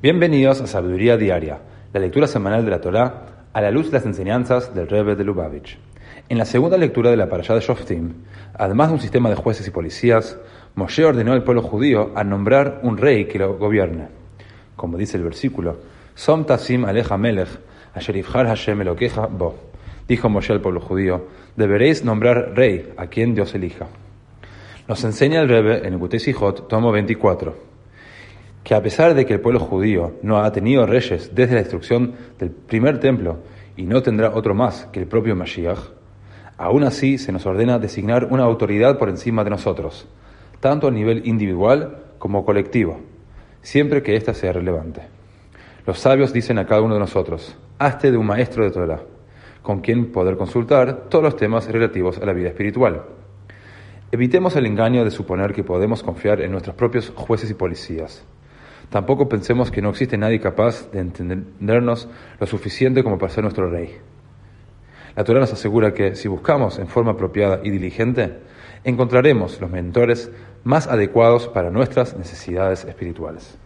Bienvenidos a Sabiduría Diaria, la lectura semanal de la Torá a la luz de las enseñanzas del Rebbe de Lubavitch. En la segunda lectura de la parashá de Shoftim, además de un sistema de jueces y policías, Moshe ordenó al pueblo judío a nombrar un rey que lo gobierne. Como dice el versículo, Som tasim aleja melech, asher Hashem bo. Dijo Moshe al pueblo judío, deberéis nombrar rey a quien Dios elija. Nos enseña el Rebbe en el tomo 24, que a pesar de que el pueblo judío no ha tenido reyes desde la destrucción del primer templo y no tendrá otro más que el propio Mashiach, aún así se nos ordena designar una autoridad por encima de nosotros, tanto a nivel individual como colectivo, siempre que ésta sea relevante. Los sabios dicen a cada uno de nosotros, hazte de un maestro de Torah, con quien poder consultar todos los temas relativos a la vida espiritual. Evitemos el engaño de suponer que podemos confiar en nuestros propios jueces y policías. Tampoco pensemos que no existe nadie capaz de entendernos lo suficiente como para ser nuestro rey. La Torah nos asegura que si buscamos en forma apropiada y diligente, encontraremos los mentores más adecuados para nuestras necesidades espirituales.